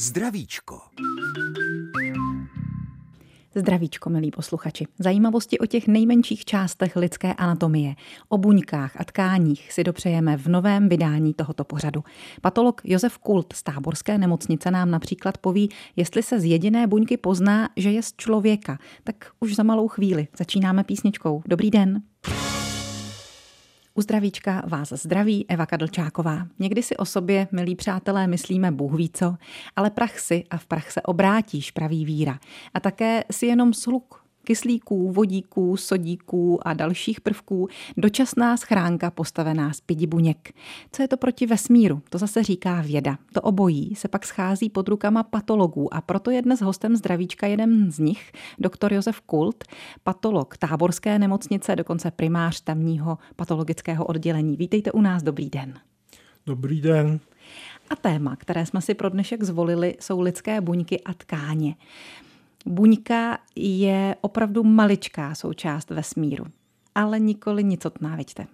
Zdravíčko. Zdravíčko, milí posluchači. Zajímavosti o těch nejmenších částech lidské anatomie, o buňkách a tkáních si dopřejeme v novém vydání tohoto pořadu. Patolog Josef Kult z Táborské nemocnice nám například poví, jestli se z jediné buňky pozná, že je z člověka. Tak už za malou chvíli začínáme písničkou. Dobrý den. U zdravíčka vás zdraví Eva Kadlčáková. Někdy si o sobě, milí přátelé, myslíme Bůh ví co, ale prach si a v prach se obrátíš, praví víra. A také si jenom sluk kyslíků, vodíků, sodíků a dalších prvků dočasná schránka postavená z pidi buněk. Co je to proti vesmíru? To zase říká věda. To obojí se pak schází pod rukama patologů a proto je dnes hostem zdravíčka jeden z nich, doktor Josef Kult, patolog táborské nemocnice, dokonce primář tamního patologického oddělení. Vítejte u nás, dobrý den. Dobrý den. A téma, které jsme si pro dnešek zvolili, jsou lidské buňky a tkáně. Buňka je opravdu maličká součást vesmíru, ale nikoli nicotná, vidíte.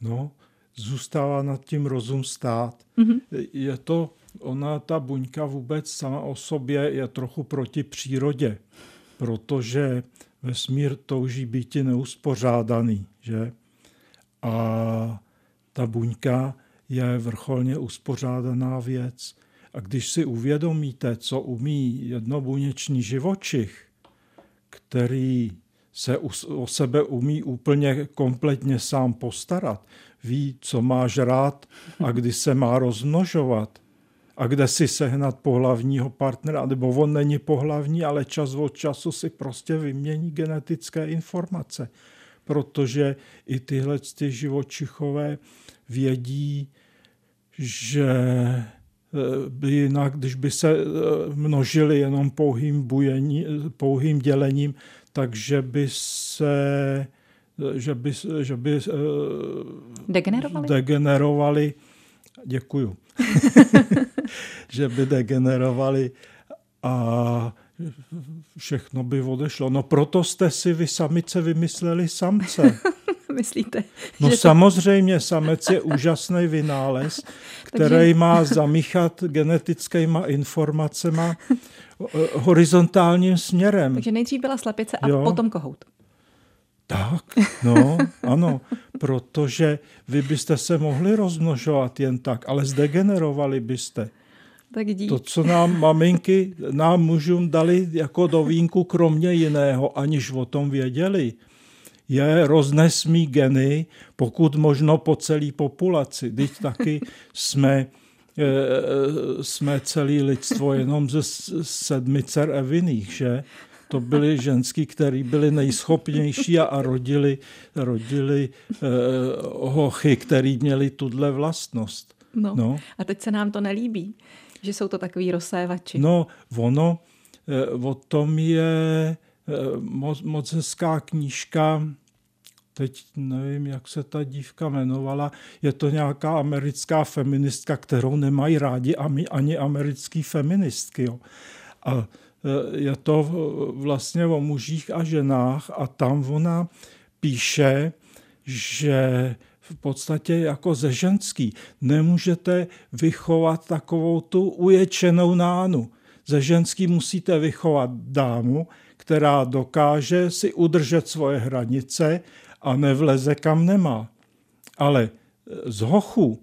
No, zůstává nad tím rozum stát. Mm-hmm. Je to, ona, ta buňka vůbec sama o sobě je trochu proti přírodě, protože vesmír touží být neuspořádaný, že? A ta buňka je vrcholně uspořádaná věc. A když si uvědomíte, co umí jednobuněčný živočich, který se o sebe umí úplně kompletně sám postarat, ví, co má žrát a kdy se má rozmnožovat a kde si sehnat pohlavního partnera, nebo on není pohlavní, ale čas od času si prostě vymění genetické informace, protože i tyhle ty živočichové vědí, že by jinak, když by se eh, množili jenom pouhým, bujení, pouhým dělením, takže by se že by, že by eh, degenerovali, degenerovali děkuju, že by degenerovali a všechno by odešlo. No proto jste si vy samice vymysleli samce. Myslíte? No že samozřejmě, to... samec je úžasný vynález, který Takže... má zamíchat genetickýma informacema horizontálním směrem. Takže nejdřív byla slepice a jo. potom kohout. Tak, no, ano, protože vy byste se mohli rozmnožovat jen tak, ale zdegenerovali byste. Tak dík. To, co nám maminky, nám mužům dali jako do vínku kromě jiného, aniž o tom věděli, je roznesmí geny, pokud možno po celé populaci. Teď taky jsme eh, jsme celé lidstvo jenom ze sedmi dcer Eviných, že? To byly ženský, který byli nejschopnější a rodili, rodili eh, hochy, který měli tuhle vlastnost. No. no. A teď se nám to nelíbí, že jsou to takový rozsévači. No, ono, eh, o tom je moc, moc hezká knížka teď nevím, jak se ta dívka jmenovala, je to nějaká americká feministka, kterou nemají rádi ani americký feministky. Jo. A e, je to vlastně o mužích a ženách a tam ona píše, že v podstatě jako ze ženský nemůžete vychovat takovou tu uječenou nánu. Ze ženský musíte vychovat dámu, která dokáže si udržet svoje hranice a nevleze kam nemá. Ale z hochu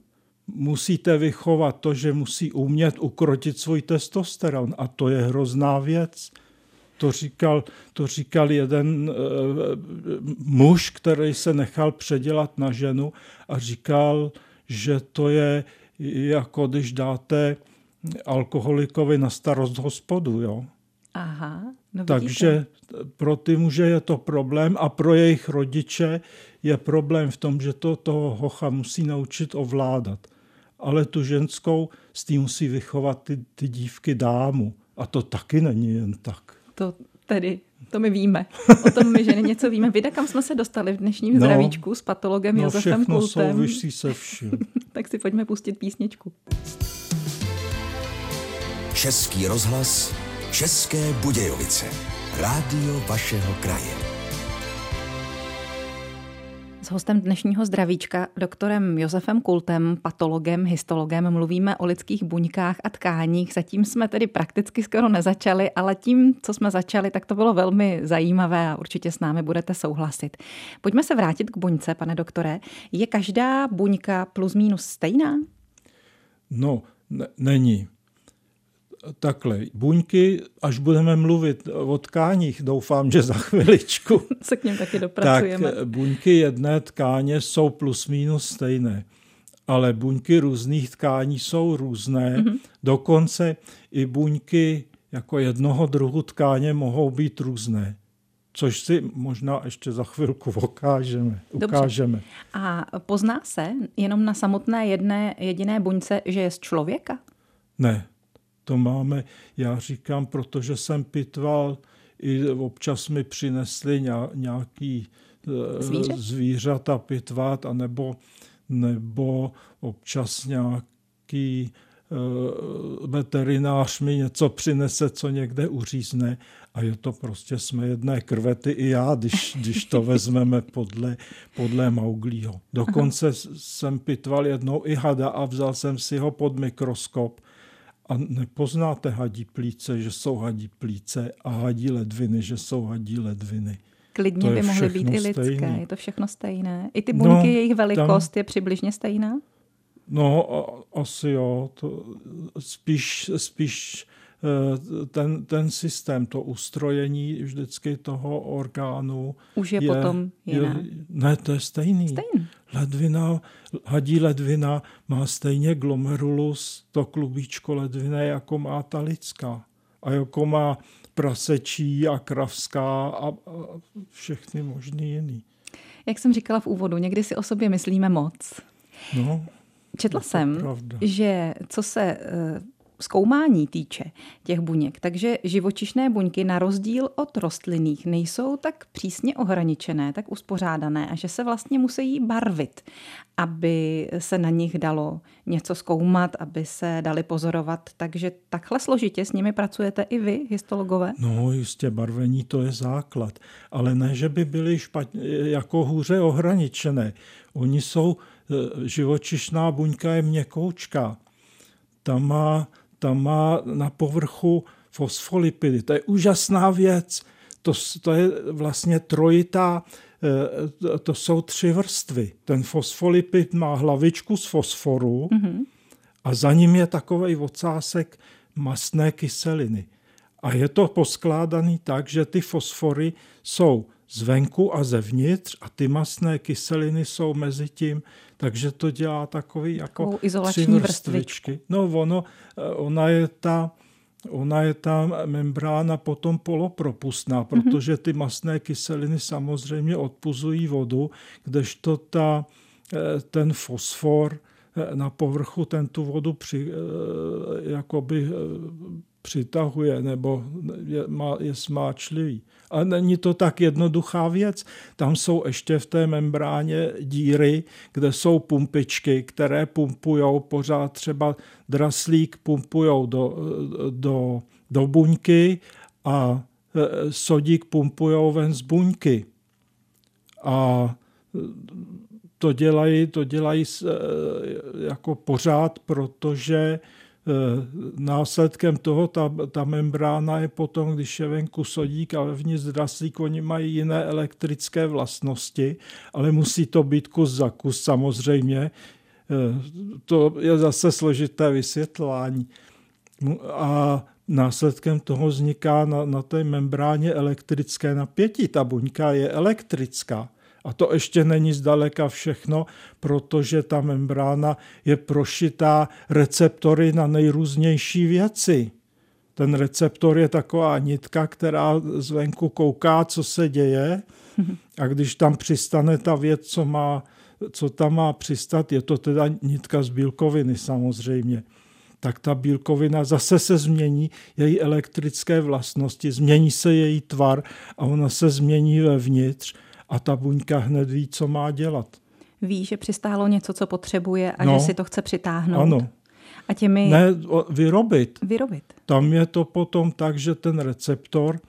musíte vychovat to, že musí umět ukrotit svůj testosteron a to je hrozná věc. To říkal, to říkal jeden e, muž, který se nechal předělat na ženu a říkal, že to je jako když dáte alkoholikovi na starost hospodu. Jo? Aha, no Takže pro ty muže je to problém a pro jejich rodiče je problém v tom, že to toho hocha musí naučit ovládat. Ale tu ženskou s tím musí vychovat ty, ty dívky dámu. A to taky není jen tak. To tedy, to my víme. O tom my ženy něco víme. Víte, kam jsme se dostali v dnešním no, zdravíčku s patologem no, Josefem všechno Kultem? souvisí se vším. tak si pojďme pustit písničku. Český rozhlas České Budějovice. Rádio vašeho kraje. S hostem dnešního zdravíčka, doktorem Josefem Kultem, patologem, histologem, mluvíme o lidských buňkách a tkáních. Zatím jsme tedy prakticky skoro nezačali, ale tím, co jsme začali, tak to bylo velmi zajímavé a určitě s námi budete souhlasit. Pojďme se vrátit k buňce, pane doktore. Je každá buňka plus minus stejná? No, ne, není takhle, buňky, až budeme mluvit o tkáních, doufám, že za chviličku, se k něm taky dopracujeme. tak buňky jedné tkáně jsou plus minus stejné. Ale buňky různých tkání jsou různé. Mm-hmm. Dokonce i buňky jako jednoho druhu tkáně mohou být různé. Což si možná ještě za chvilku ukážeme. ukážeme. A pozná se jenom na samotné jedné jediné buňce, že je z člověka? Ne, to máme, já říkám, protože jsem pitval, i občas mi přinesli nějaký e, Zvíře? zvířata pitvat, anebo, nebo občas nějaký e, veterinář mi něco přinese, co někde uřízne a je to prostě jsme jedné krvety i já, když, když to vezmeme podle, podle Mauglího. Dokonce Aha. jsem pitval jednou i hada a vzal jsem si ho pod mikroskop a nepoznáte hadí plíce, že jsou hadí plíce a hadí ledviny, že jsou hadí ledviny. Klidně by mohly být i lidské, stejný. je to všechno stejné. I ty buňky, no, jejich velikost tam, je přibližně stejná? No, a, asi jo. To spíš, spíš ten, ten systém, to ustrojení vždycky toho orgánu. Už je, je potom jiné. Je, ne, to je stejný. Stejný. Ledvina, hadí ledvina má stejně glomerulus, to klubíčko ledviny, jako má ta lidská. A jako má prasečí a kravská a, a všechny možný jiný. Jak jsem říkala v úvodu, někdy si o sobě myslíme moc. No, Četla jsem, pravda. že co se eh, zkoumání týče těch buněk, takže živočišné buňky na rozdíl od rostlinných nejsou tak přísně ohraničené, tak uspořádané a že se vlastně musí barvit, aby se na nich dalo něco zkoumat, aby se dali pozorovat. Takže takhle složitě s nimi pracujete i vy, histologové? No jistě, barvení to je základ, ale ne, že by byly špatně, jako hůře ohraničené. Oni jsou, e, živočišná buňka je měkoučka. Ta má tam má na povrchu fosfolipidy. To je úžasná věc. To, to je vlastně trojitá, eh, to jsou tři vrstvy. Ten fosfolipid má hlavičku z fosforu mm-hmm. a za ním je takový ocásek mastné kyseliny. A je to poskládaný tak, že ty fosfory jsou zvenku a zevnitř a ty mastné kyseliny jsou mezi tím takže to dělá takový jako izolační tři vrstvičky. No ono, eh, ona je ta, ona je ta membrána potom polopropustná, mhm. protože ty masné kyseliny samozřejmě odpuzují vodu, kdežto ta, eh, ten fosfor eh, na povrchu ten tu vodu při, jakoby přitahuje nebo je, má, je smáčlivý. A není to tak jednoduchá věc. Tam jsou ještě v té membráně díry, kde jsou pumpičky, které pumpují pořád třeba draslík pumpují do, do, do buňky a e, sodík pumpují ven z buňky. A to dělají, to dělají e, jako pořád, protože následkem toho ta, ta membrána je potom, když je venku sodík a vevnitř draslík, oni mají jiné elektrické vlastnosti, ale musí to být kus za kus samozřejmě. Eh, to je zase složité vysvětlování. A následkem toho vzniká na, na té membráně elektrické napětí. Ta buňka je elektrická. A to ještě není zdaleka všechno, protože ta membrána je prošitá receptory na nejrůznější věci. Ten receptor je taková nitka, která zvenku kouká, co se děje. A když tam přistane ta věc, co, má, co tam má přistat, je to teda nitka z bílkoviny samozřejmě. Tak ta bílkovina zase se změní, její elektrické vlastnosti, změní se její tvar a ona se změní vevnitř a ta buňka hned ví, co má dělat. Ví, že přistálo něco, co potřebuje a no, že si to chce přitáhnout. Ano. A těmi... Ne, vyrobit. Vyrobit. Tam je to potom tak, že ten receptor,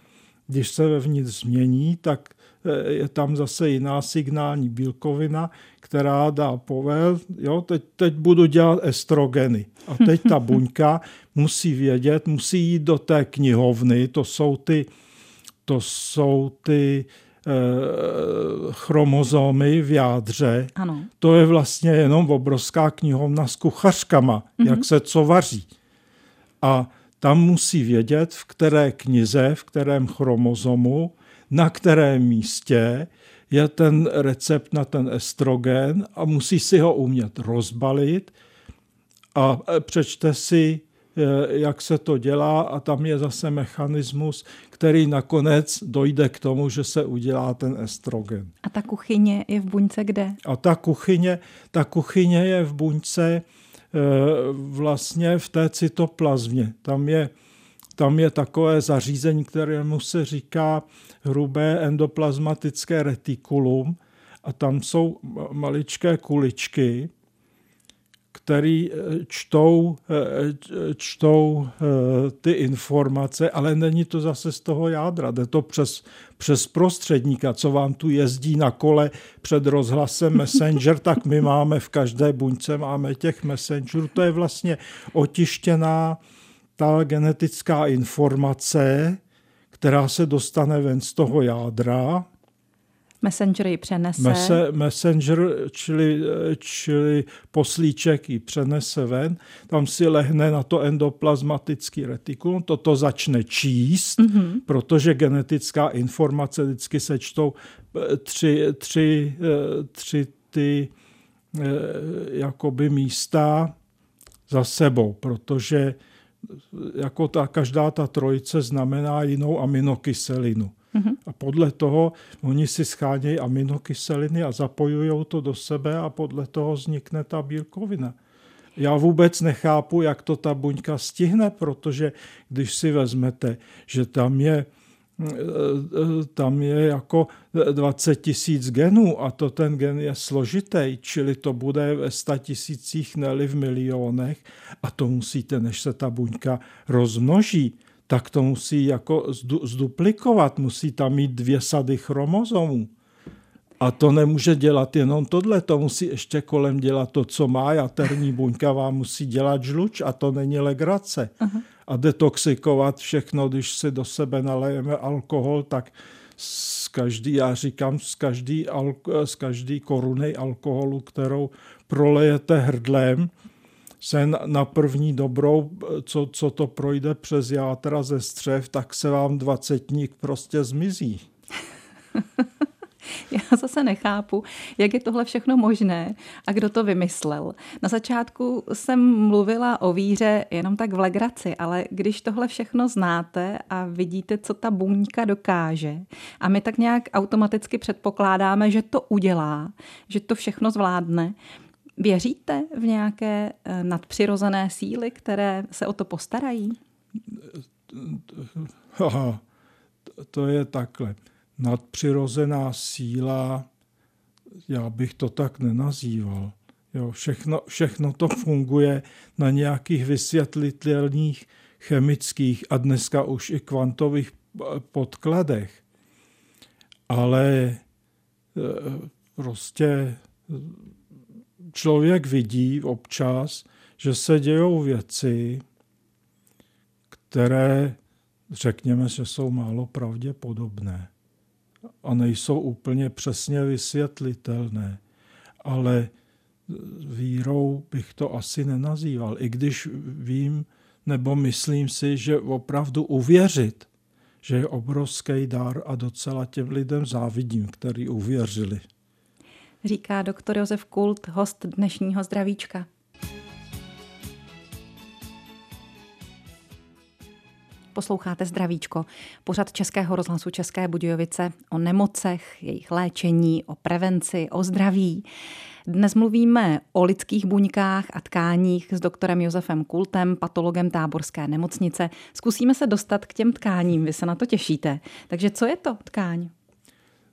když se vevnitř změní, tak eh, je tam zase jiná signální bílkovina, která dá povel, jo, teď, teď budu dělat estrogeny. A teď ta buňka musí vědět, musí jít do té knihovny, to jsou ty, to jsou ty e, chromozomy v jádře. Ano. To je vlastně jenom obrovská knihovna s kuchařkama, mm-hmm. jak se co vaří. A tam musí vědět, v které knize, v kterém chromozomu, na kterém místě je ten recept na ten estrogen a musí si ho umět rozbalit a přečte si, eh, jak se to dělá a tam je zase mechanismus, který nakonec dojde k tomu, že se udělá ten estrogen. A ta kuchyně je v buňce kde? A ta kuchyně, ta kuchyně je v buňce Eh, vlastně v té cytoplazmě. Tam je, tam je takové zařízení, kterému se říká hrubé endoplazmatické retikulum a tam jsou maličké kuličky, který eh, čtou, eh, čtou eh, ty informace, ale není to zase z toho jádra, jde to přes, přes prostředníka, co vám tu jezdí na kole před rozhlasem Messenger, tak my máme v každé buňce máme těch Messengerů. To je vlastně otištěná ta genetická informace, která se dostane ven z toho jádra Messenger ji přenese. Mese, messenger, čili, čili poslíček ji přenese ven, tam si lehne na to endoplazmatický retikulum, toto začne číst, mm-hmm. protože genetická informace vždycky se čtou eh, tři, tři, eh, tři ty eh, jakoby místa za sebou, protože jako ta, každá ta trojice znamená jinou aminokyselinu. Mm-hmm. A podle toho oni si schánějí aminokyseliny a zapojují to do sebe a podle toho vznikne ta bílkovina. Já vůbec nechápu, jak to ta buňka stihne, protože když si vezmete, že tam je tam je jako 20 tisíc genů a to ten gen je složitý, čili to bude ve 100 tisících, neli v milionech a to musíte, než se ta buňka rozmnoží, tak to musí jako zduplikovat, musí tam mít dvě sady chromozomů. A to nemůže dělat jenom tohle, to musí ještě kolem dělat to, co má. Jaterní buňka vám musí dělat žluč a to není legrace. Uh-huh. A detoxikovat všechno, když si do sebe nalejeme alkohol, tak z každý, já říkám, z každý, z každý koruny alkoholu, kterou prolejete hrdlem, se na první dobrou, co, co to projde přes játra ze střev, tak se vám dvacetník prostě zmizí. Já zase nechápu, jak je tohle všechno možné a kdo to vymyslel. Na začátku jsem mluvila o víře jenom tak v legraci, ale když tohle všechno znáte a vidíte, co ta buňka dokáže a my tak nějak automaticky předpokládáme, že to udělá, že to všechno zvládne, Věříte v nějaké eh, nadpřirozené síly, které se o to postarají? Aha, to je takhle. Nadpřirozená síla, já bych to tak nenazýval. Jo, všechno, všechno to funguje na nějakých vysvětlitelných chemických a dneska už i kvantových eh, podkladech. Ale eh, prostě člověk vidí občas, že se dějou věci, které řekněme, že jsou málo pravděpodobné a nejsou úplně přesně vysvětlitelné. Ale vírou bych to asi nenazýval, i když vím nebo myslím si, že opravdu uvěřit, že je obrovský dar a docela těm lidem závidím, který uvěřili říká doktor Josef Kult, host dnešního zdravíčka. Posloucháte Zdravíčko, pořad Českého rozhlasu České Budějovice o nemocech, jejich léčení, o prevenci, o zdraví. Dnes mluvíme o lidských buňkách a tkáních s doktorem Josefem Kultem, patologem táborské nemocnice. Zkusíme se dostat k těm tkáním, vy se na to těšíte. Takže co je to tkáň?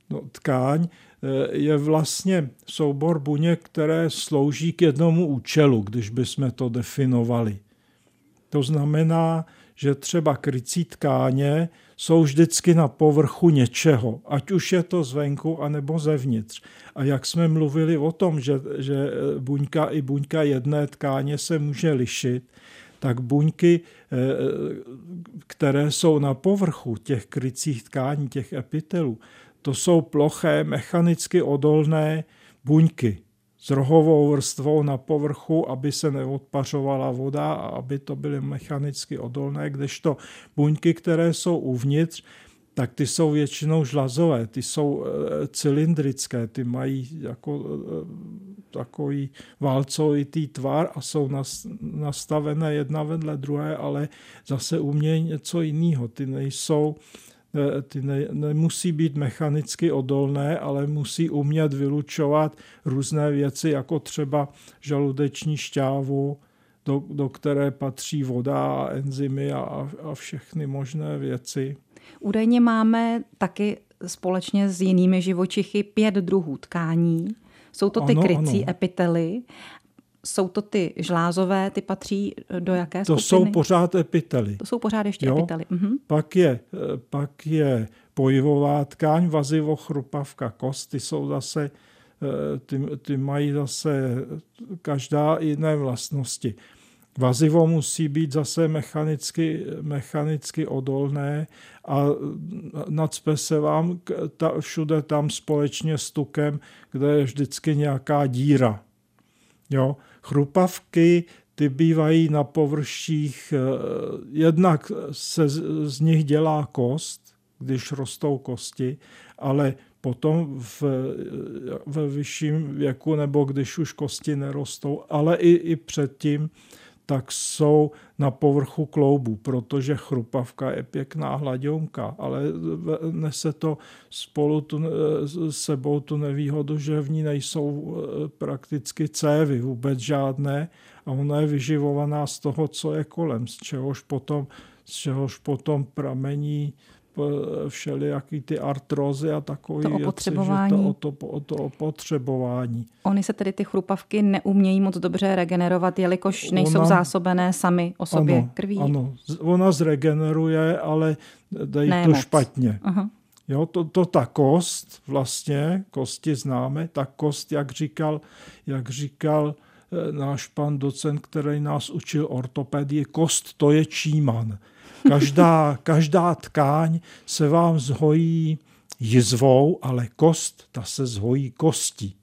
No, tkáň je vlastně soubor buněk, které slouží k jednomu účelu, když bychom to definovali. To znamená, že třeba krycí tkáně jsou vždycky na povrchu něčeho, ať už je to zvenku, anebo zevnitř. A jak jsme mluvili o tom, že, že buňka i buňka jedné tkáně se může lišit, tak buňky, eh, které jsou na povrchu těch krycích tkání, těch epitelů, to jsou ploché, mechanicky odolné buňky s rohovou vrstvou na povrchu, aby se neodpařovala voda a aby to byly mechanicky odolné, kdežto buňky, které jsou uvnitř, tak ty jsou většinou žlazové, ty jsou eh, cylindrické, ty mají jako eh, takový válcovitý tvar a jsou nastavené jedna vedle druhé, ale zase umějí něco jiného. Ty nejsou Eh, ty ne, nemusí být mechanicky odolné, ale musí umět vylučovat různé věci, jako třeba žaludeční šťávu, do, do které patří voda a enzymy a, a všechny možné věci. Údajně máme taky společně s jinými živočichy pět druhů tkání. Jsou to ty ano, krycí ano. epitely jsou to ty žlázové, ty patří do jaké to skupiny? jsou pořád epitely. To jsou pořád ještě jo? epitely. Mhm. Pak, je, pak je pojivová tkáň, vazivo, chrupavka, kost, ty jsou zase, eh, ty, ty mají zase každá jiné vlastnosti. Vazivo musí být zase mechanicky, mechanicky odolné a nadspe se vám ta, všude tam společně s tukem, kde je vždycky nějaká díra. Jo? Chrupavky ty bývají na površích, eh, jednak se z nich dělá kost, když rostou kosti, ale potom v, ve vyšším věku, nebo když už kosti nerostou, ale i, i předtím, tak jsou na povrchu kloubu, protože chrupavka je pěkná hladionka, ale nese to spolu tu, s sebou tu nevýhodu, že v ní nejsou e, prakticky cévy, vůbec žádné a ona je vyživovaná z toho, co je kolem, z čehož potom, z čehož potom pramení všelijaký ty artrozy a takové to opotřebování. Věci, že to, o, to, o to opotřebování. Oni se tedy ty chrupavky neumějí moc dobře regenerovat, jelikož nejsou Ona, zásobené sami o sobě ano, krví. Ano, ona zregeneruje, ale dají ne to moc. špatně. Aha. Jo, to, to ta kost, vlastně, kosti známe, ta kost, jak říkal, jak říkal eh, náš pan docent, který nás učil ortopedii, kost to je číman. Každá, každá tkáň se vám zhojí jizvou, ale kost, ta se zhojí kostí.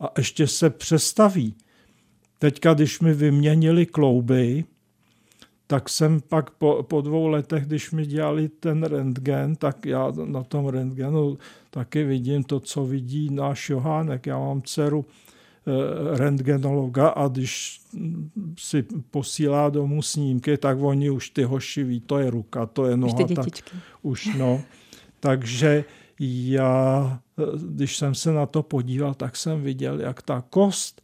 A ještě se přestaví. Teďka, když mi vyměnili klouby, tak jsem pak po, po dvou letech, když mi dělali ten rentgen, tak já na tom rentgenu taky vidím to, co vidí náš Johánek. Já mám dceru Eh, rentgenologa a když si posílá domů snímky, tak oni už ty hoši ví, to je ruka, to je noha. Už, tak už no. Takže já, eh, když jsem se na to podíval, tak jsem viděl, jak ta kost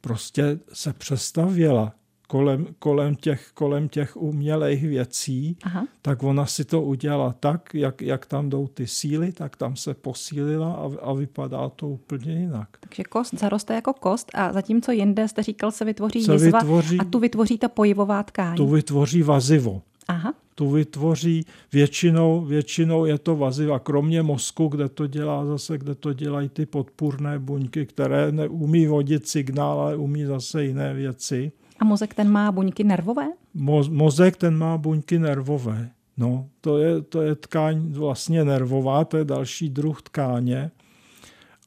prostě se přestavěla kolem, kolem, těch, kolem těch umělých věcí, Aha. tak ona si to udělala tak, jak, jak tam jdou ty síly, tak tam se posílila a, a vypadá to úplně jinak. Takže kost zaroste jako kost a zatímco jinde, jste říkal, se vytvoří se jizva vytvoří, a tu vytvoří ta pojivová tkáň. Tu vytvoří vazivo. Aha. Tu vytvoří většinou, většinou je to vaziva, kromě mozku, kde to dělá zase, kde to dělají ty podpůrné buňky, které neumí vodit signál, ale umí zase jiné věci. A mozek ten má buňky nervové? Mo- mozek ten má buňky nervové. No, to je, to je tkáň vlastně nervová, to je další druh tkáně.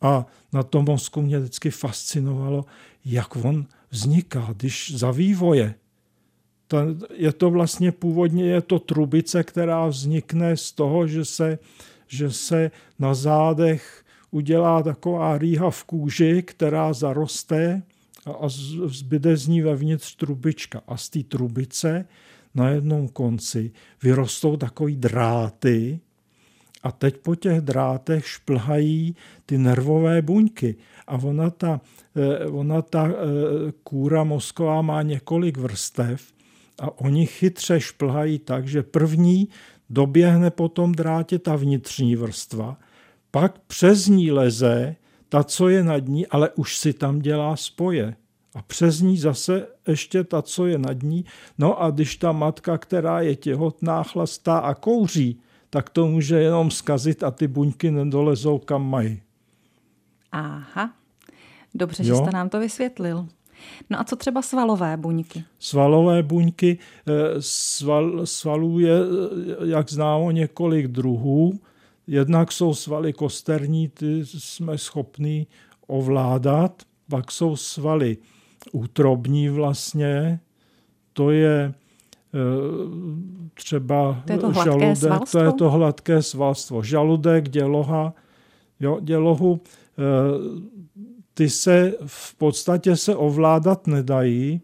A na tom mozku mě vždycky fascinovalo, jak on vzniká, když za vývoje. To, je to vlastně původně je to trubice, která vznikne z toho, že se, že se na zádech udělá taková rýha v kůži, která zaroste a zbyde z ní vevnitř trubička. A z té trubice na jednom konci vyrostou takový dráty a teď po těch drátech šplhají ty nervové buňky. A ona ta, eh, ona ta eh, kůra mozková má několik vrstev a oni chytře šplhají tak, že první doběhne po tom drátě ta vnitřní vrstva, pak přes ní leze ta, co je nad ní, ale už si tam dělá spoje. A přes ní zase ještě ta, co je nad ní. No a když ta matka, která je těhotná, chlastá a kouří, tak to může jenom zkazit a ty buňky nedolezou kam mají. Aha, dobře, jo? že jste nám to vysvětlil. No a co třeba svalové buňky? Svalové buňky, eh, sval, svalů je, eh, jak známo, několik druhů. Jednak jsou svaly kosterní, ty jsme schopni ovládat. Pak jsou svaly útrobní vlastně, to je eh, třeba to je to žaludek, svalstvo? to je to hladké svalstvo. Žaludek, děloha, jo, dělohu ty se v podstatě se ovládat nedají,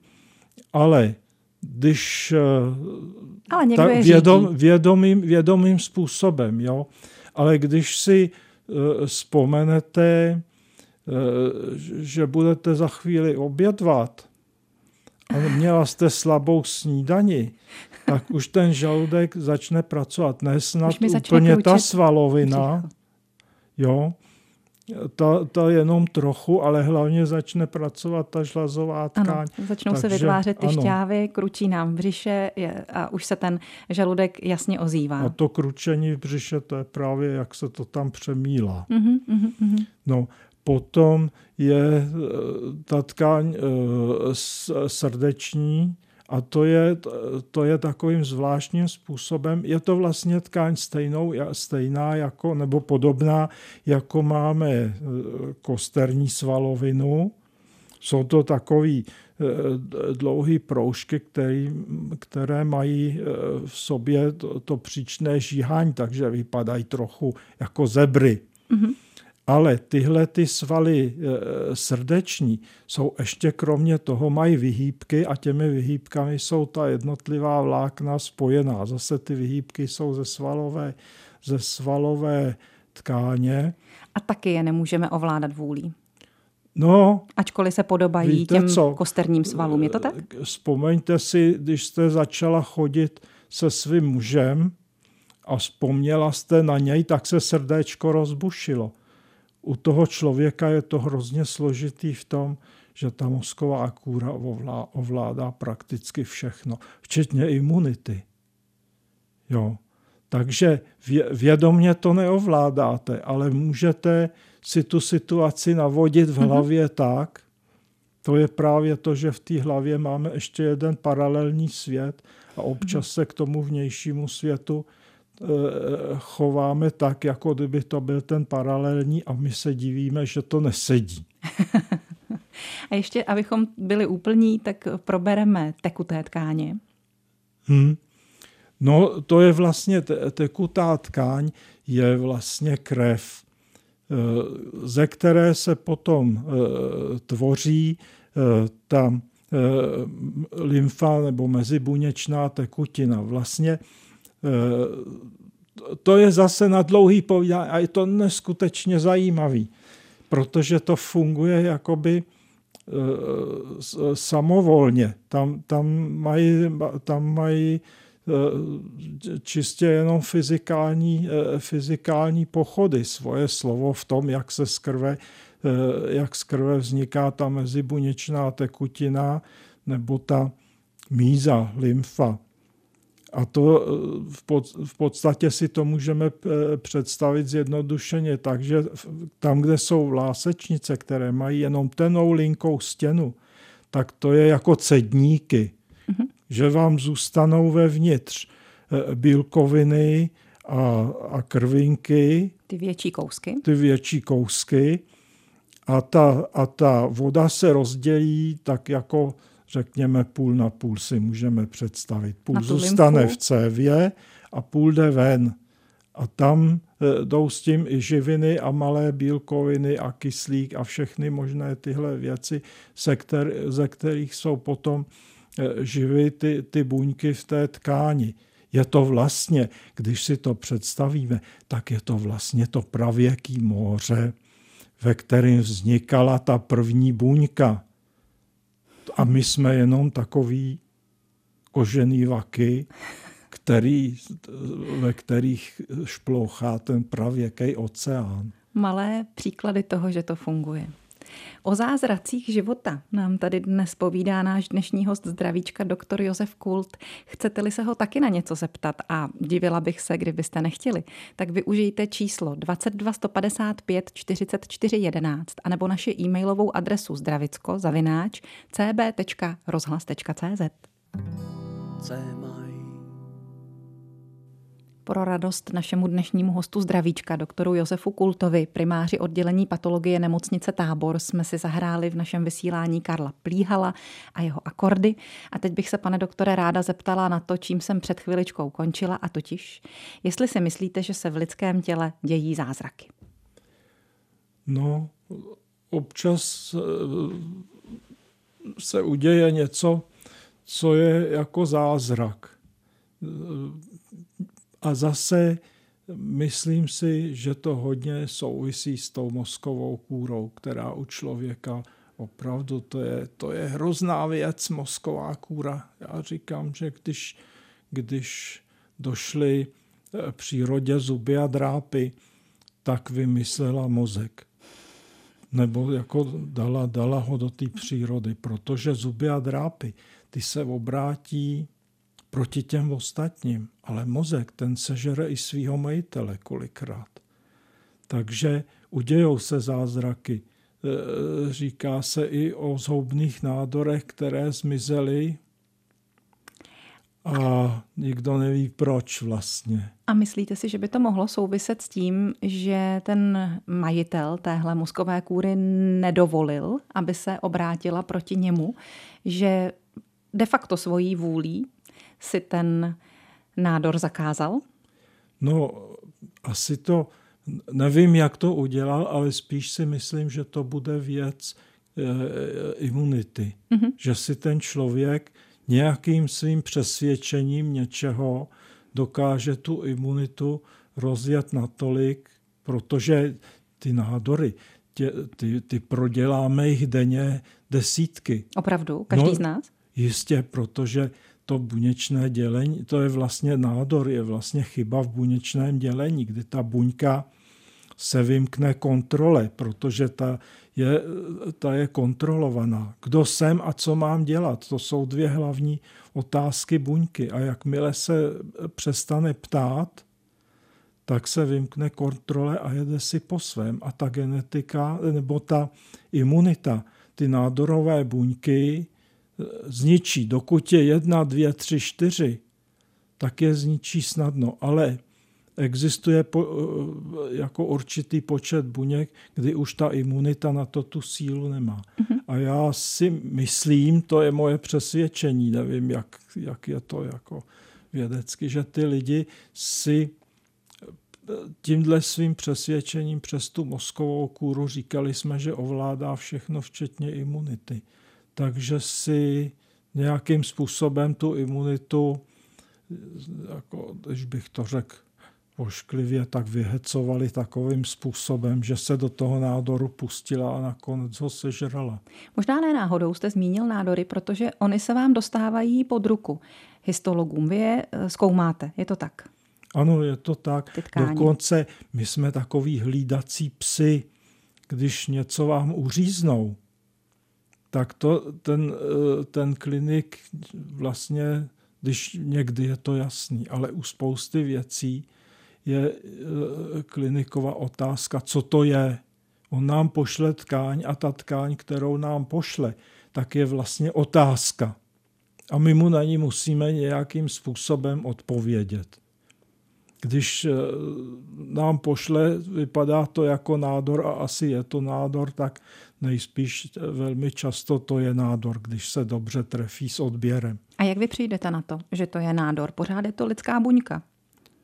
ale když eh, ale vědom, vědomým, vědomým způsobem, jo. Ale když si uh, vzpomenete, uh, že budete za chvíli obědvat a měla jste slabou snídani, tak už ten žaludek začne pracovat. Ne snad úplně ta svalovina, jo, ta, ta jenom trochu, ale hlavně začne pracovat ta žlazová tkáň. Ano, začnou Takže, se vytvářet ty ano. šťávy, kručí nám v břiše je, a už se ten žaludek jasně ozývá. A to kručení v břiše, to je právě, jak se to tam přemílá. Uh-huh, uh-huh. No, potom je eh, ta tkáň uh, srdeční, a to je, to je takovým zvláštním způsobem. Je to vlastně tkáň stejnou, stejná jako, nebo podobná, jako máme e, kosterní svalovinu. Jsou to takový e, dlouhý proužky, který, které mají e, v sobě to, to příčné žíhání, takže vypadají trochu jako zebry. Mm-hmm. Ale tyhle ty svaly e, srdeční jsou ještě kromě toho mají vyhýbky a těmi vyhýbkami jsou ta jednotlivá vlákna spojená. Zase ty vyhýbky jsou ze svalové, ze svalové tkáně. A taky je nemůžeme ovládat vůlí. No, Ačkoliv se podobají těm co? kosterním svalům, je to tak? Vzpomeňte si, když jste začala chodit se svým mužem a vzpomněla jste na něj, tak se srdéčko rozbušilo u toho člověka je to hrozně složitý v tom, že ta mozková kůra ovládá prakticky všechno, včetně imunity. Jo. Takže vědomně to neovládáte, ale můžete si tu situaci navodit v mhm. hlavě mm-hmm. tak, to je právě to, že v té hlavě máme ještě jeden paralelní svět a občas mhm. se k tomu vnějšímu světu chováme tak, jako kdyby to byl ten paralelní a my se divíme, že to nesedí. a ještě, abychom byli úplní, tak probereme tekuté tkáně. Hmm. No, to je vlastně te- tekutá tkáň, je vlastně krev, eh, ze které se potom eh, tvoří ta lymfa nebo mezibuněčná tekutina. Vlastně Eh, to je zase na dlouhý povídání a je to neskutečně zajímavý, protože to funguje jakoby eh, samovolně. Tam, tam mají, tam mají eh, čistě jenom fyzikální, fyzikální pochody, svoje slovo v tom, jak se z krve, jak z krve vzniká ta mezibuněčná tekutina nebo ta míza, lymfa. A to eh, v podstatě si to můžeme eh, představit zjednodušeně tak, že tam, kde jsou vlásečnice, které mají jenom tenou linkou stěnu, tak to je jako cedníky, mm-hmm. že vám zůstanou vevnitř eh, bílkoviny a, a krvinky. Ty větší kousky. Ty větší kousky. A ta, a ta voda se rozdělí tak jako řekněme půl na půl si můžeme představit. Půl zůstane v cévě a půl jde ven. A tam e, jdou s tím i živiny a malé bílkoviny a kyslík a všechny možné tyhle věci, se kter, ze kterých jsou potom e, živy ty, ty buňky v té tkáni. Je to vlastně, když si to představíme, tak je to vlastně to pravěký moře, ve kterém vznikala ta první buňka a my jsme jenom takový kožený vaky, který, ve kterých šplouchá ten pravěký oceán. Malé příklady toho, že to funguje. O zázracích života nám tady dnes povídá náš dnešní host zdravíčka doktor Josef Kult. Chcete-li se ho taky na něco zeptat a divila bych se, kdybyste nechtěli, tak využijte číslo 22 155 44 11 anebo naši e-mailovou adresu zdravicko zavináč cb.rozhlas.cz. Pro radost našemu dnešnímu hostu zdravíčka, doktoru Josefu Kultovi, primáři oddělení patologie nemocnice Tábor, jsme si zahráli v našem vysílání Karla Plíhala a jeho akordy. A teď bych se, pane doktore, ráda zeptala na to, čím jsem před chviličkou končila, a totiž, jestli si myslíte, že se v lidském těle dějí zázraky. No, občas eh, se uděje něco, co je jako zázrak. A zase myslím si, že to hodně souvisí s tou mozkovou kůrou, která u člověka opravdu to je, to je hrozná věc, mozková kůra. Já říkám, že když, když došly eh, přírodě zuby a drápy, tak vymyslela mozek. Nebo jako dala, dala ho do té přírody, protože zuby a drápy, ty se obrátí proti těm ostatním. Ale mozek, ten sežere i svého majitele kolikrát. Takže udějou se zázraky. E, říká se i o zhoubných nádorech, které zmizely a nikdo neví proč vlastně. A myslíte si, že by to mohlo souviset s tím, že ten majitel téhle mozkové kůry nedovolil, aby se obrátila proti němu, že de facto svojí vůlí si ten nádor zakázal? No, asi to, nevím, jak to udělal, ale spíš si myslím, že to bude věc e, imunity. Mm-hmm. Že si ten člověk nějakým svým přesvědčením něčeho dokáže tu imunitu rozjet natolik, protože ty nádory, tě, ty, ty proděláme jich denně desítky. Opravdu? Každý no, z nás? Jistě, protože to buněčné dělení, to je vlastně nádor, je vlastně chyba v buněčném dělení, kdy ta buňka se vymkne kontrole, protože ta je, ta je kontrolovaná. Kdo jsem a co mám dělat? To jsou dvě hlavní otázky buňky. A jakmile se přestane ptát, tak se vymkne kontrole a jede si po svém. A ta genetika nebo ta imunita, ty nádorové buňky zničí. Dokud je jedna, dvě, tři, čtyři, tak je zničí snadno. Ale existuje po, eh, jako určitý počet buněk, kdy už ta imunita na to tu sílu nemá. Mm-hmm. A já si myslím, to je moje přesvědčení, nevím, jak, jak je to jako vědecky, že ty lidi si eh, tímhle svým přesvědčením přes tu mozkovou kůru říkali jsme, že ovládá všechno, včetně imunity takže si nějakým způsobem tu imunitu, jako, když bych to řekl pošklivě, tak vyhecovali takovým způsobem, že se do toho nádoru pustila a nakonec ho sežrala. Možná ne náhodou jste zmínil nádory, protože oni se vám dostávají pod ruku histologům. Vy je eh, zkoumáte, je to tak? Ano, je to tak. Dokonce my jsme takový hlídací psy, když něco vám uříznou, tak to, ten, eh, ten klinik vlastně, když někdy je to jasný, ale u spousty věcí je eh, kliniková otázka, co to je. On nám pošle tkáň a ta tkáň, kterou nám pošle, tak je vlastně otázka. A my mu na ní musíme nějakým způsobem odpovědět. Když eh, nám pošle, vypadá to jako nádor a asi je to nádor, tak nejspíš velmi často to je nádor, když se dobře trefí s odběrem. A jak vy přijdete na to, že to je nádor? Pořád je to lidská buňka.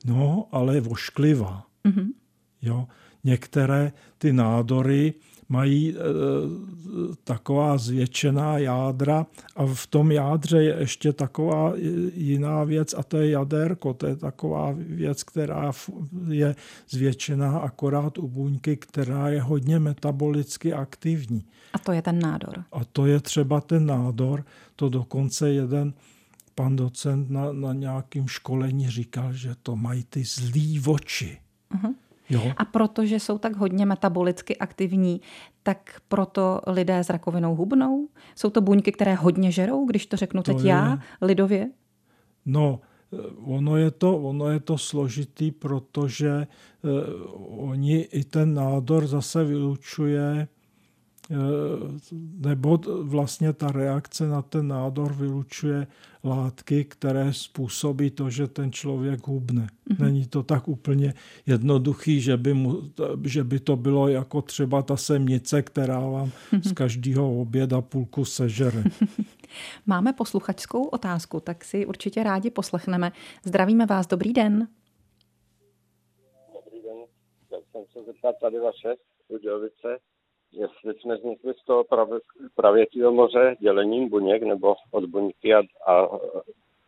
No, ale je vošklivá. Mm-hmm. Jo, některé ty nádory mají e, taková zvětšená jádra a v tom jádře je ještě taková jiná věc a to je jaderko. To je taková věc, která je zvětšená akorát u buňky, která je hodně metabolicky aktivní. A to je ten nádor. A to je třeba ten nádor. To dokonce jeden pan docent na, na nějakém školení říkal, že to mají ty zlý oči. Uh-huh. Jo. A protože jsou tak hodně metabolicky aktivní, tak proto lidé s rakovinou hubnou? Jsou to buňky, které hodně žerou, když to řeknu to teď je... já, lidově? No, ono je to, ono je to složitý, protože uh, oni i ten nádor zase vylučuje Eh, nebo vlastně ta reakce na ten nádor vylučuje látky, které způsobí to, že ten člověk hubne. Mm-hmm. Není to tak úplně jednoduchý, že by, mu, že by to bylo jako třeba ta semnice, která vám mm-hmm. z každého oběda půlku sežere. Máme posluchačskou otázku, tak si určitě rádi poslechneme. Zdravíme vás, dobrý den. Dobrý den, chtěl jsem se zeptat tady vaše Udějovice, jestli jsme vznikli z toho pravě, pravětého moře dělením buněk nebo od buňky a, a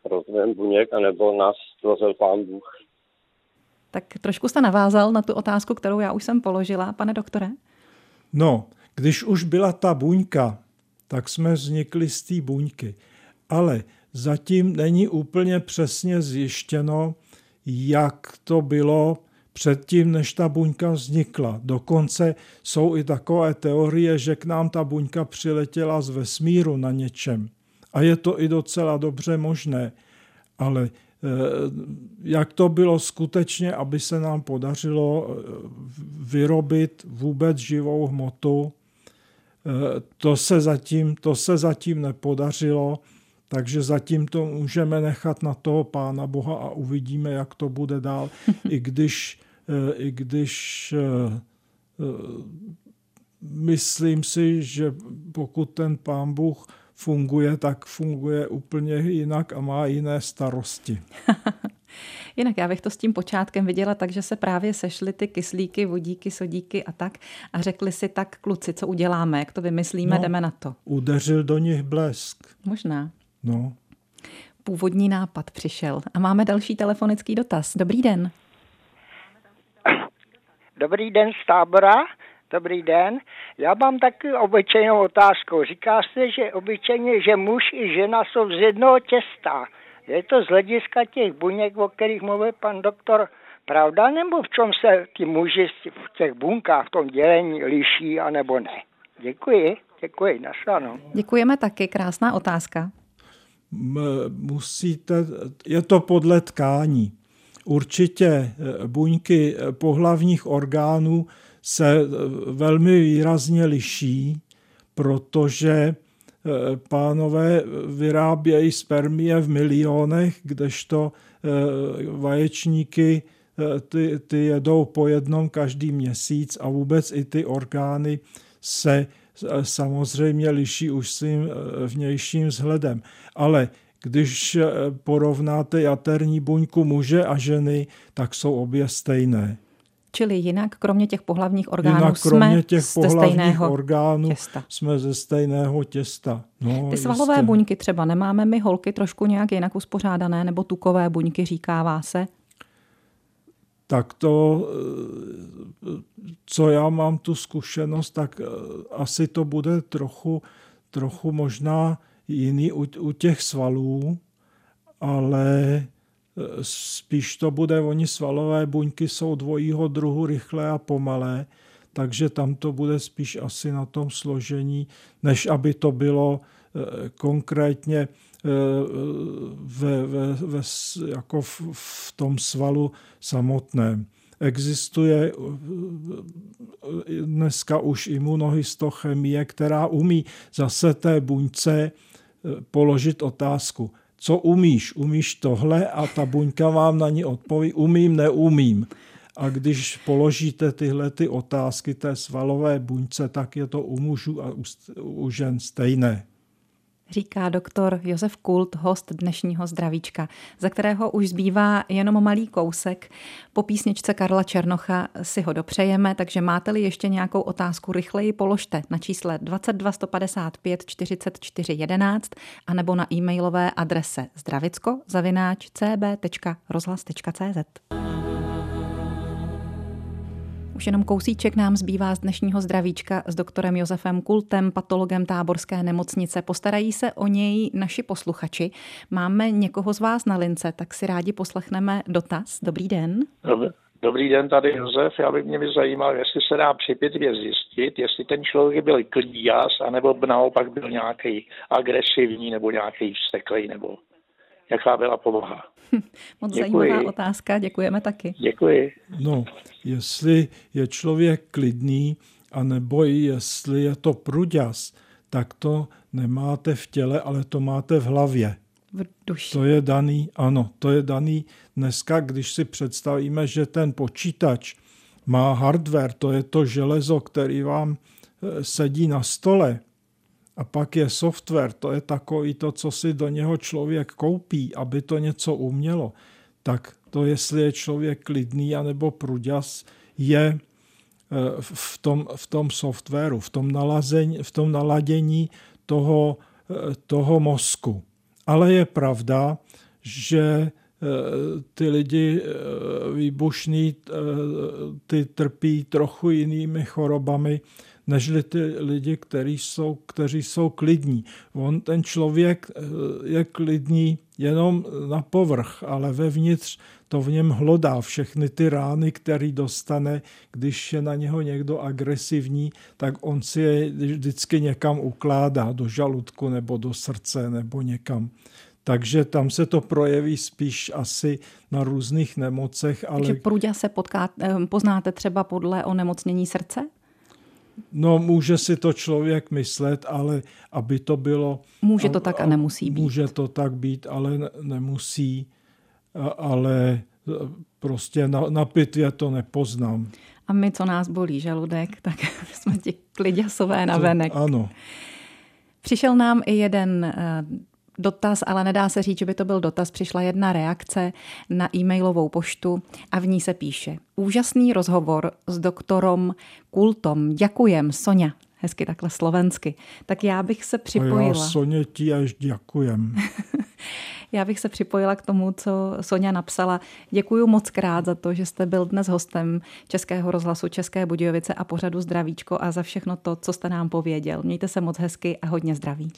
rozvojem buněk, anebo nás stvořil pán Bůh. Tak trošku jste navázal na tu otázku, kterou já už jsem položila, pane doktore. No, když už byla ta buňka, tak jsme vznikli z té buňky. Ale zatím není úplně přesně zjištěno, jak to bylo předtím, než ta buňka vznikla. Dokonce jsou i takové teorie, že k nám ta buňka přiletěla z vesmíru na něčem. A je to i docela dobře možné. Ale eh, jak to bylo skutečně, aby se nám podařilo eh, vyrobit vůbec živou hmotu, eh, to se zatím, to se zatím nepodařilo, takže zatím to můžeme nechat na toho Pána Boha a uvidíme, jak to bude dál, i když i když eh, eh, myslím si, že pokud ten pán Bůh funguje, tak funguje úplně jinak a má jiné starosti. Jinak já bych to s tím počátkem viděla tak, že se právě sešly ty kyslíky, vodíky, sodíky a tak a řekli si tak, kluci, co uděláme, jak to vymyslíme, no, jdeme na to. Udeřil do nich blesk. Možná. No. Původní nápad přišel. A máme další telefonický dotaz. Dobrý den. Dobrý den z tábora, dobrý den. Já mám taky obyčejnou otázku. Říká se, že obyčejně, že muž i žena jsou z jednoho těsta. Je to z hlediska těch buněk, o kterých mluvil pan doktor, pravda, nebo v čem se ty muži v těch bunkách, v tom dělení liší, anebo ne? Děkuji, děkuji, nasledanou. Děkujeme taky, krásná otázka. Musíte, je to podle tkání. Určitě eh, buňky eh, pohlavních orgánů se eh, velmi výrazně liší, protože pánové vyrábějí spermie v milionech, kdežto vaječníky ty, ty jedou po jednom každý měsíc a vůbec i ty orgány se samozřejmě liší už svým vnějším vzhledem. Ale když eh, porovnáte jaterní buňku muže a ženy, tak jsou obě stejné. Čili jinak, kromě těch pohlavních orgánů, jinak, kromě jsme těch pohlavních stejného orgánů těsta. jsme ze stejného těsta. No, Ty svalové jistě. buňky třeba nemáme my holky trošku nějak jinak uspořádané, nebo tukové buňky, říkává se? Tak to, eh, co já mám tu zkušenost, tak eh, asi to bude trochu, trochu možná jiný u, u těch svalů, ale e, spíš to bude, oni svalové buňky jsou dvojího druhu rychlé a pomalé, takže tam to bude spíš asi na tom složení, než aby to bylo e, konkrétně e, ve, ve, ve, jako v, v tom svalu samotném. Existuje dneska už imunohistochemie, která umí zase té buňce položit otázku, co umíš? Umíš tohle? A ta buňka vám na ní odpoví, umím, neumím. A když položíte tyhle ty otázky té svalové buňce, tak je to u mužů a u žen stejné říká doktor Josef Kult, host dnešního zdravíčka, za kterého už zbývá jenom malý kousek. Po písničce Karla Černocha si ho dopřejeme, takže máte-li ještě nějakou otázku, rychleji položte na čísle 22 155 44 11 anebo na e-mailové adrese zdravicko zavináč cb.rozhlas.cz. Už jenom kousíček nám zbývá z dnešního zdravíčka s doktorem Josefem Kultem, patologem táborské nemocnice. Postarají se o něj naši posluchači. Máme někoho z vás na lince, tak si rádi poslechneme dotaz. Dobrý den. Dobrý den, tady Josef. Já bych mě by zajímal, jestli se dá při zjistit, jestli ten člověk byl klíďas, anebo naopak byl nějaký agresivní, nebo nějaký vsteklej, nebo jaká byla povaha. Moc Děkuji. zajímavá otázka, děkujeme taky. Děkuji. No, jestli je člověk klidný, anebo jestli je to pruďas, tak to nemáte v těle, ale to máte v hlavě. V duši. To je daný, ano, to je daný dneska, když si představíme, že ten počítač má hardware, to je to železo, který vám e, sedí na stole, a pak je software, to je takový to, co si do něho člověk koupí, aby to něco umělo. Tak to, jestli je člověk klidný anebo pruďas, je e, v tom, v tom softwaru, v tom, nalazení, v tom naladění toho, e, toho mozku. Ale je pravda, že e, ty lidi výbušní, ty trpí trochu jinými chorobami, nežli ty lidi, kteří jsou, kteří jsou klidní. On, ten člověk eh, je klidný jenom na povrch, ale vevnitř to v něm hlodá všechny ty rány, které dostane, když je na něho někdo agresivní, tak on si je vždycky někam ukládá, do žaludku nebo do srdce nebo někam. Takže tam se to projeví spíš asi na různých nemocech. Ale... Takže průďa se potká, eh, poznáte třeba podle onemocnění srdce? No, může si to člověk myslet, ale aby to bylo... Může to tak a nemusí být. Může to tak být, ale nemusí. Ale prostě na, na pitvě to nepoznám. A my, co nás bolí žaludek, tak jsme ti kliděsové na venek. Ano. Přišel nám i jeden eh, dotaz, ale nedá se říct, že by to byl dotaz. Přišla jedna reakce na e-mailovou poštu a v ní se píše Úžasný rozhovor s doktorom Kultom. Děkujem, Sonja. Hezky takhle slovensky. Tak já bych se připojila. A já Soně ti až děkujem. já bych se připojila k tomu, co Sonja napsala. Děkuji moc krát za to, že jste byl dnes hostem Českého rozhlasu České Budějovice a pořadu Zdravíčko a za všechno to, co jste nám pověděl. Mějte se moc hezky a hodně zdraví.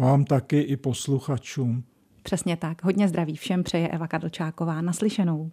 Vám taky i posluchačům. Přesně tak. Hodně zdraví všem přeje Eva Kadlčáková. Naslyšenou.